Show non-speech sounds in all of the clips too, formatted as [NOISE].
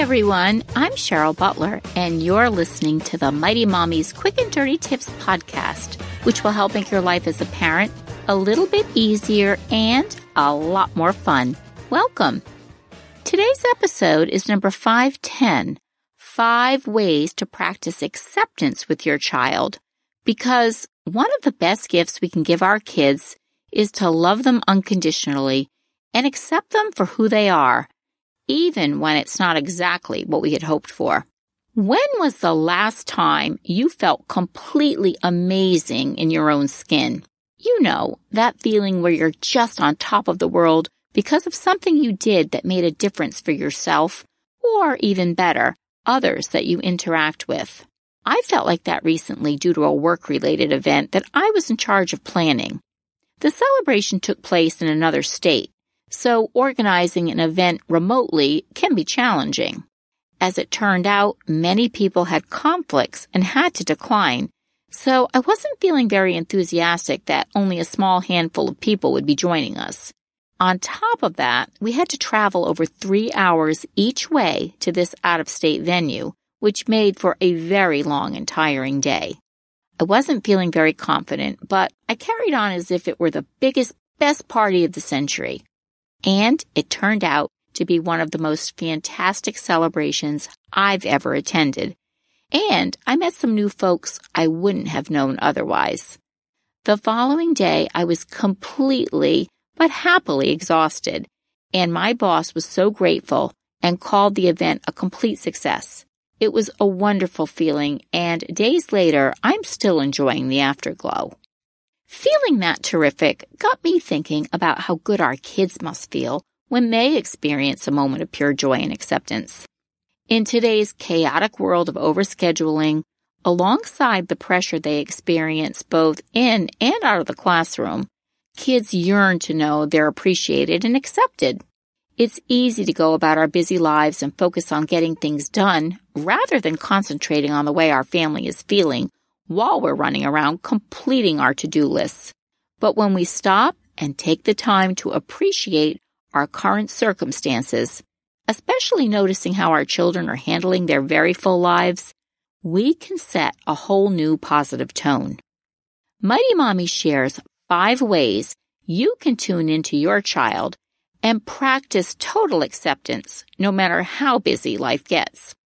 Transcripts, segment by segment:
Everyone. I'm Cheryl Butler, and you're listening to the Mighty Mommy's Quick and Dirty Tips podcast, which will help make your life as a parent a little bit easier and a lot more fun. Welcome. Today's episode is number 510 Five Ways to Practice Acceptance with Your Child. Because one of the best gifts we can give our kids is to love them unconditionally and accept them for who they are even when it's not exactly what we had hoped for. When was the last time you felt completely amazing in your own skin? You know, that feeling where you're just on top of the world because of something you did that made a difference for yourself, or even better, others that you interact with. I felt like that recently due to a work related event that I was in charge of planning. The celebration took place in another state, so organizing an event remotely can be challenging. As it turned out, many people had conflicts and had to decline, so I wasn't feeling very enthusiastic that only a small handful of people would be joining us. On top of that, we had to travel over three hours each way to this out of state venue, which made for a very long and tiring day. I wasn't feeling very confident, but I carried on as if it were the biggest, best party of the century. And it turned out to be one of the most fantastic celebrations I've ever attended. And I met some new folks I wouldn't have known otherwise. The following day, I was completely but happily exhausted, and my boss was so grateful and called the event a complete success. It was a wonderful feeling, and days later, I'm still enjoying the afterglow. Feeling that terrific got me thinking about how good our kids must feel when they experience a moment of pure joy and acceptance. In today's chaotic world of overscheduling, alongside the pressure they experience both in and out of the classroom, kids yearn to know they're appreciated and accepted. It's easy to go about our busy lives and focus on getting things done rather than concentrating on the way our family is feeling while we're running around completing our to-do lists. But when we stop and take the time to appreciate our current circumstances, especially noticing how our children are handling their very full lives, we can set a whole new positive tone. Mighty Mommy shares five ways you can tune into your child and practice total acceptance no matter how busy life gets.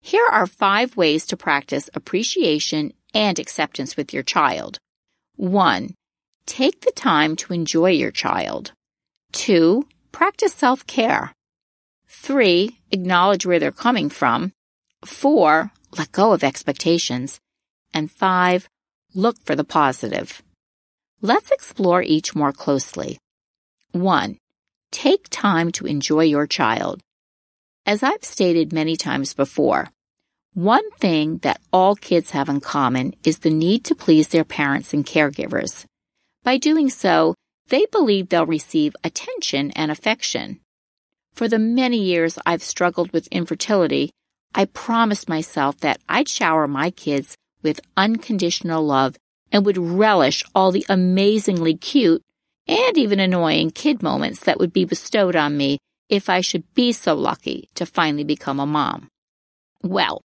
Here are five ways to practice appreciation and acceptance with your child. 1. Take the time to enjoy your child. 2. Practice self-care. 3. Acknowledge where they're coming from. 4. Let go of expectations. And 5. Look for the positive. Let's explore each more closely. 1. Take time to enjoy your child. As I've stated many times before, one thing that all kids have in common is the need to please their parents and caregivers. By doing so, they believe they'll receive attention and affection. For the many years I've struggled with infertility, I promised myself that I'd shower my kids with unconditional love and would relish all the amazingly cute and even annoying kid moments that would be bestowed on me if I should be so lucky to finally become a mom. Well,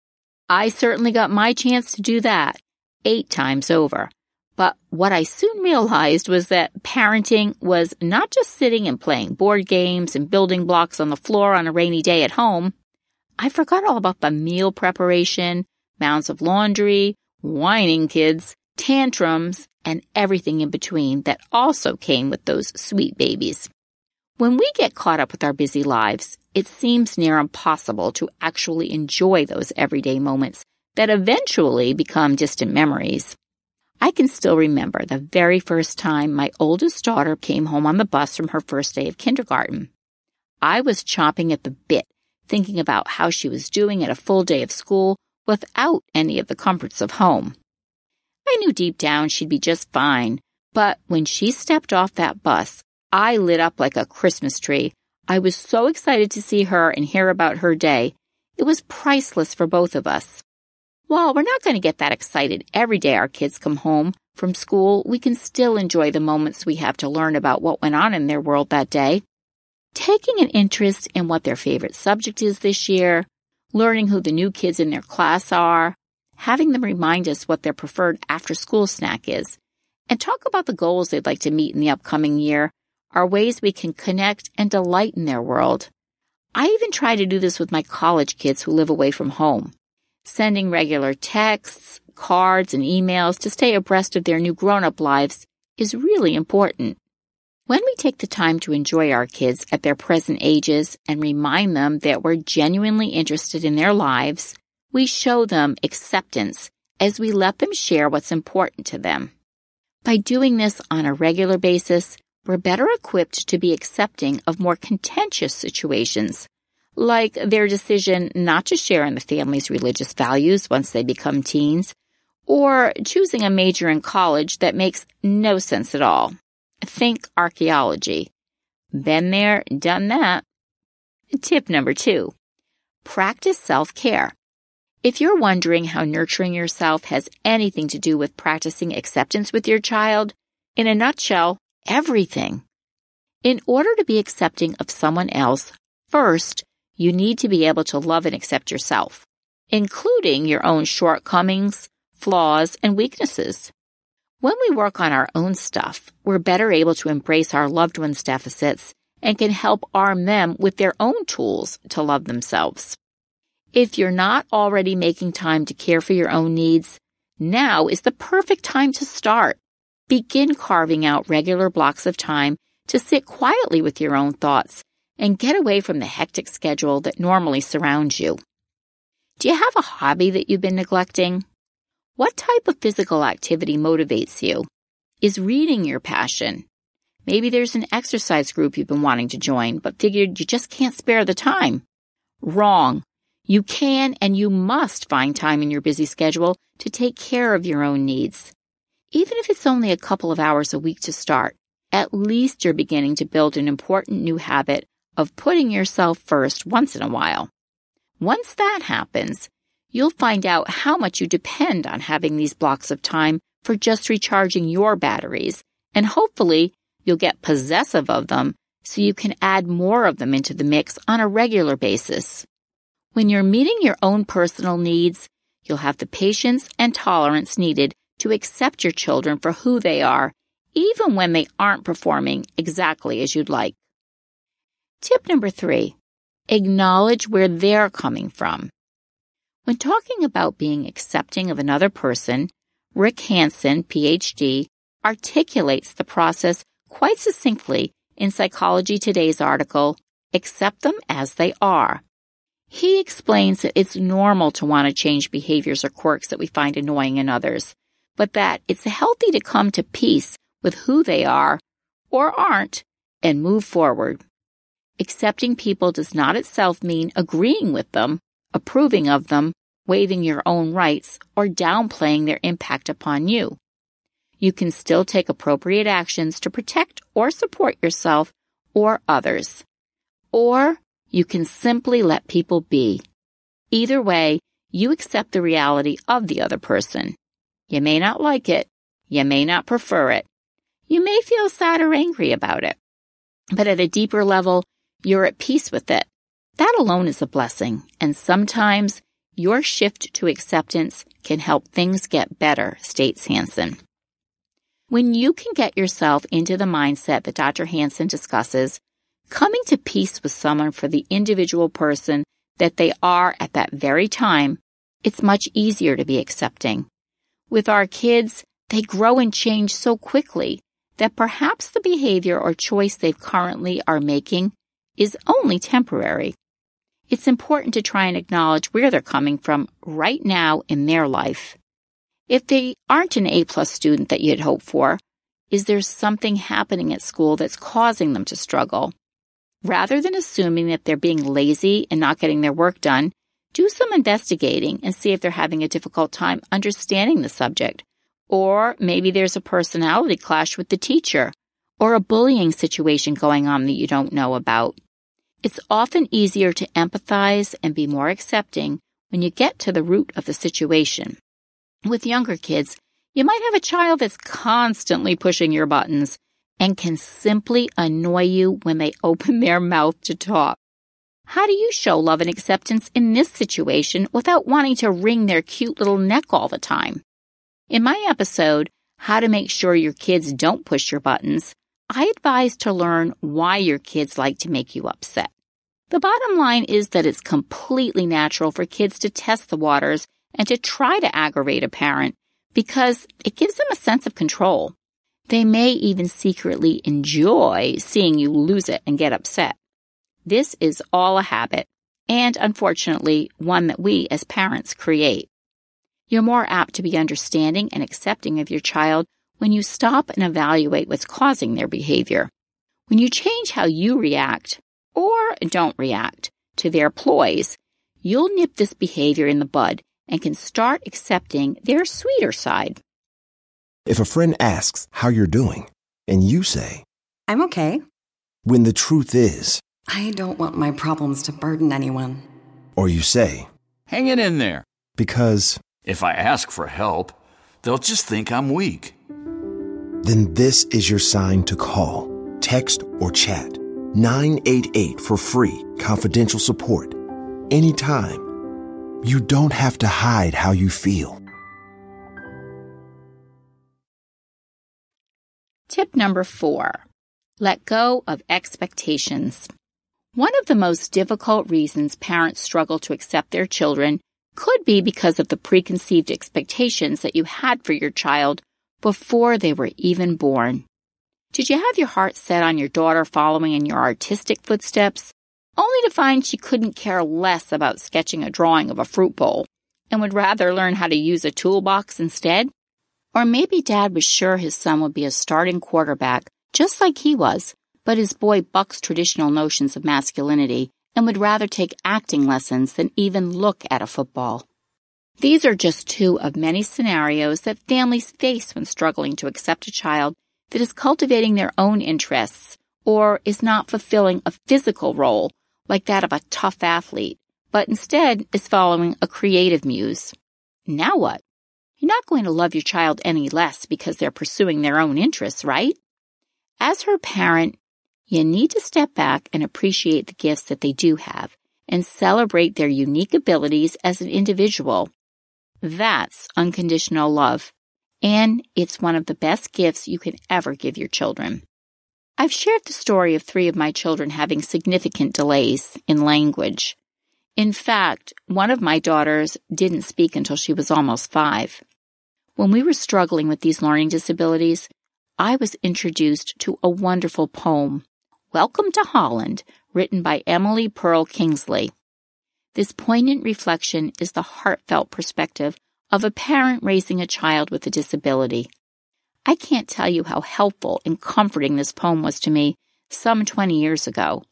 I certainly got my chance to do that eight times over. But what I soon realized was that parenting was not just sitting and playing board games and building blocks on the floor on a rainy day at home. I forgot all about the meal preparation, mounds of laundry, whining kids, tantrums, and everything in between that also came with those sweet babies. When we get caught up with our busy lives, it seems near impossible to actually enjoy those everyday moments that eventually become distant memories. I can still remember the very first time my oldest daughter came home on the bus from her first day of kindergarten. I was chomping at the bit, thinking about how she was doing at a full day of school without any of the comforts of home. I knew deep down she'd be just fine, but when she stepped off that bus, I lit up like a Christmas tree. I was so excited to see her and hear about her day. It was priceless for both of us. While we're not going to get that excited every day our kids come home from school, we can still enjoy the moments we have to learn about what went on in their world that day. Taking an interest in what their favorite subject is this year, learning who the new kids in their class are, having them remind us what their preferred after school snack is, and talk about the goals they'd like to meet in the upcoming year are ways we can connect and delight in their world. I even try to do this with my college kids who live away from home sending regular texts, cards, and emails to stay abreast of their new grown up lives is really important. When we take the time to enjoy our kids at their present ages and remind them that we're genuinely interested in their lives, we show them acceptance as we let them share what's important to them. By doing this on a regular basis, we're better equipped to be accepting of more contentious situations like their decision not to share in the family's religious values once they become teens, or choosing a major in college that makes no sense at all. Think archaeology. Been there, done that. Tip number two practice self care. If you're wondering how nurturing yourself has anything to do with practicing acceptance with your child, in a nutshell, everything. In order to be accepting of someone else, first, you need to be able to love and accept yourself, including your own shortcomings, flaws, and weaknesses. When we work on our own stuff, we're better able to embrace our loved ones' deficits and can help arm them with their own tools to love themselves. If you're not already making time to care for your own needs, now is the perfect time to start. Begin carving out regular blocks of time to sit quietly with your own thoughts and get away from the hectic schedule that normally surrounds you. Do you have a hobby that you've been neglecting? What type of physical activity motivates you? Is reading your passion? Maybe there's an exercise group you've been wanting to join, but figured you just can't spare the time. Wrong. You can and you must find time in your busy schedule to take care of your own needs. Even if it's only a couple of hours a week to start, at least you're beginning to build an important new habit of putting yourself first once in a while. Once that happens, you'll find out how much you depend on having these blocks of time for just recharging your batteries, and hopefully you'll get possessive of them so you can add more of them into the mix on a regular basis. When you're meeting your own personal needs, you'll have the patience and tolerance needed to accept your children for who they are, even when they aren't performing exactly as you'd like. Tip number three, acknowledge where they're coming from. When talking about being accepting of another person, Rick Hanson, PhD, articulates the process quite succinctly in Psychology Today's article, Accept Them as They Are. He explains that it's normal to want to change behaviors or quirks that we find annoying in others, but that it's healthy to come to peace with who they are or aren't and move forward. Accepting people does not itself mean agreeing with them, approving of them, waiving your own rights, or downplaying their impact upon you. You can still take appropriate actions to protect or support yourself or others. Or you can simply let people be. Either way, you accept the reality of the other person. You may not like it. You may not prefer it. You may feel sad or angry about it. But at a deeper level, you're at peace with it. That alone is a blessing, and sometimes your shift to acceptance can help things get better, states Hanson. When you can get yourself into the mindset that Dr. Hanson discusses, coming to peace with someone for the individual person that they are at that very time, it's much easier to be accepting. With our kids, they grow and change so quickly that perhaps the behavior or choice they currently are making is only temporary. it's important to try and acknowledge where they're coming from right now in their life. If they aren't an A plus student that you had hoped for, is there something happening at school that's causing them to struggle? Rather than assuming that they're being lazy and not getting their work done, do some investigating and see if they're having a difficult time understanding the subject. Or maybe there's a personality clash with the teacher or a bullying situation going on that you don't know about. It's often easier to empathize and be more accepting when you get to the root of the situation. With younger kids, you might have a child that's constantly pushing your buttons and can simply annoy you when they [LAUGHS] open their mouth to talk. How do you show love and acceptance in this situation without wanting to wring their cute little neck all the time? In my episode, How to Make Sure Your Kids Don't Push Your Buttons, I advise to learn why your kids like to make you upset. The bottom line is that it's completely natural for kids to test the waters and to try to aggravate a parent because it gives them a sense of control. They may even secretly enjoy seeing you lose it and get upset. This is all a habit, and unfortunately, one that we as parents create. You're more apt to be understanding and accepting of your child when you stop and evaluate what's causing their behavior. When you change how you react, or don't react, to their ploys, you'll nip this behavior in the bud and can start accepting their sweeter side. If a friend asks how you're doing, and you say, I'm okay. when the truth is, I don't want my problems to burden anyone. or you say, Hang it in there. because, If I ask for help, they'll just think I'm weak. then this is your sign to call, text, or chat 988 for free, confidential support. Anytime. You don't have to hide how you feel. Tip number four let go of expectations. One of the most difficult reasons parents struggle to accept their children could be because of the preconceived expectations that you had for your child before they were even born. Did you have your heart set on your daughter following in your artistic footsteps, only to find she couldn't care less about sketching a drawing of a fruit bowl and would rather learn how to use a toolbox instead? Or maybe dad was sure his son would be a starting quarterback just like he was, but his boy bucks traditional notions of masculinity and would rather take acting lessons than even look at a football. These are just two of many scenarios that families face when struggling to accept a child that is cultivating their own interests or is not fulfilling a physical role like that of a tough athlete, but instead is following a creative muse. Now what? You're not going to love your child any less because they're pursuing their own interests, right? As her parent, you need to step back and appreciate the gifts that they do have and celebrate their unique abilities as an individual. That's unconditional love. And it's one of the best gifts you can ever give your children. I've shared the story of three of my children having significant delays in language. In fact, one of my daughters didn't speak until she was almost five. When we were struggling with these learning disabilities, I was introduced to a wonderful poem, Welcome to Holland, written by Emily Perl Kingsley. This poignant reflection is the heartfelt perspective of a parent raising a child with a disability. I can't tell you how helpful and comforting this poem was to me some 20 years ago.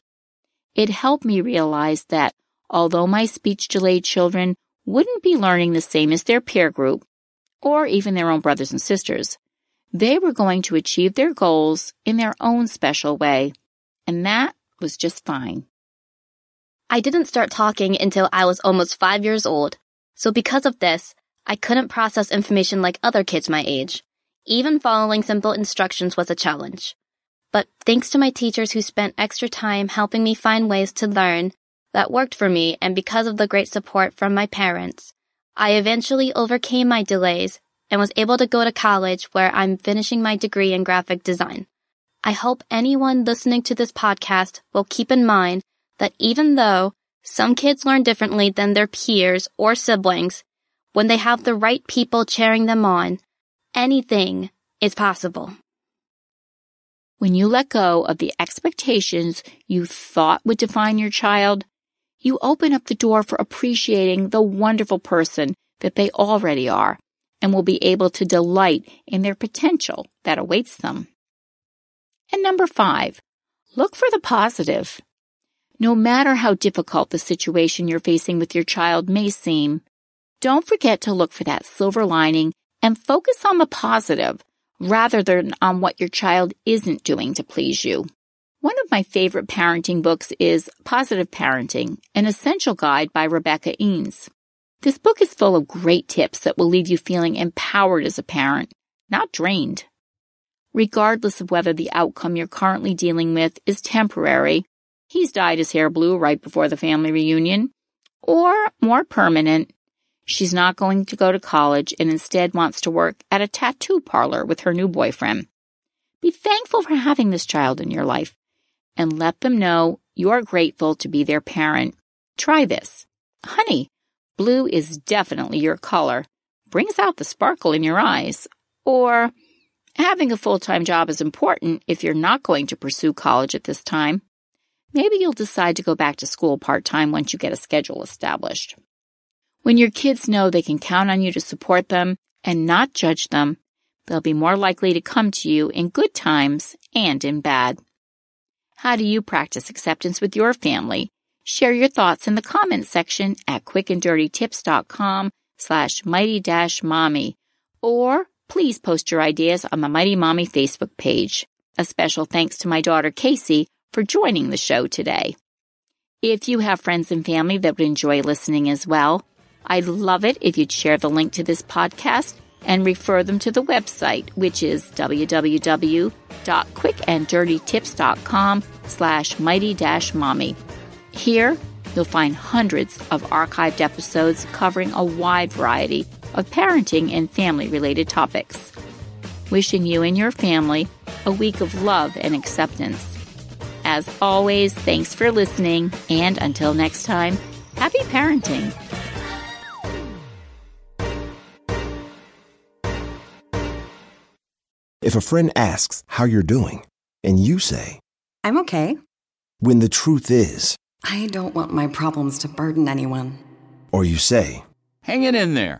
It helped me realize that although my speech delayed children wouldn't be learning the same as their peer group, or even their own brothers and sisters, they were going to achieve their goals in their own special way, and that was just fine. I didn't start talking until I was almost five years old, so because of this, I couldn't process information like other kids my age. Even following simple instructions was a challenge. But thanks to my teachers who spent extra time helping me find ways to learn that worked for me and because of the great support from my parents, I eventually overcame my delays and was able to go to college where I'm finishing my degree in graphic design. I hope anyone listening to this podcast will keep in mind that even though some kids learn differently than their peers or siblings, when they have the right people cheering them on, anything is possible. When you let go of the expectations you thought would define your child, you open up the door for appreciating the wonderful person that they already are and will be able to delight in their potential that awaits them. And number five, look for the positive. No matter how difficult the situation you're facing with your child may seem, don't forget to look for that silver lining and focus on the positive rather than on what your child isn't doing to please you. One of my favorite parenting books is Positive Parenting, an essential guide by Rebecca Eanes. This book is full of great tips that will leave you feeling empowered as a parent, not drained. Regardless of whether the outcome you're currently dealing with is temporary, he's dyed his hair blue right before the family reunion, or more permanent, she's not going to go to college and instead wants to work at a tattoo parlor with her new boyfriend. Be thankful for having this child in your life and let them know you're grateful to be their parent. Try this. Honey, blue is definitely your color. Brings out the sparkle in your eyes. Or, having a full time job is important if you're not going to pursue college at this time. Maybe you'll decide to go back to school part time once you get a schedule established. When your kids know they can count on you to support them and not judge them, they'll be more likely to come to you in good times and in bad. How do you practice acceptance with your family? Share your thoughts in the comments section at quickanddirtytips.com slash mighty dash mommy. Or please post your ideas on the Mighty Mommy Facebook page. A special thanks to my daughter Casey for joining the show today. If you have friends and family that would enjoy listening as well, I'd love it if you'd share the link to this podcast and refer them to the website, which is www.quickanddirtytips.com slash mighty dash mommy. Here, you'll find hundreds of archived episodes covering a wide variety of parenting and family related topics. Wishing you and your family a week of love and acceptance. As always, thanks for listening, and until next time, happy parenting. If a friend asks how you're doing, and you say, I'm okay. when the truth is, I don't want my problems to burden anyone. or you say, Hang it in there.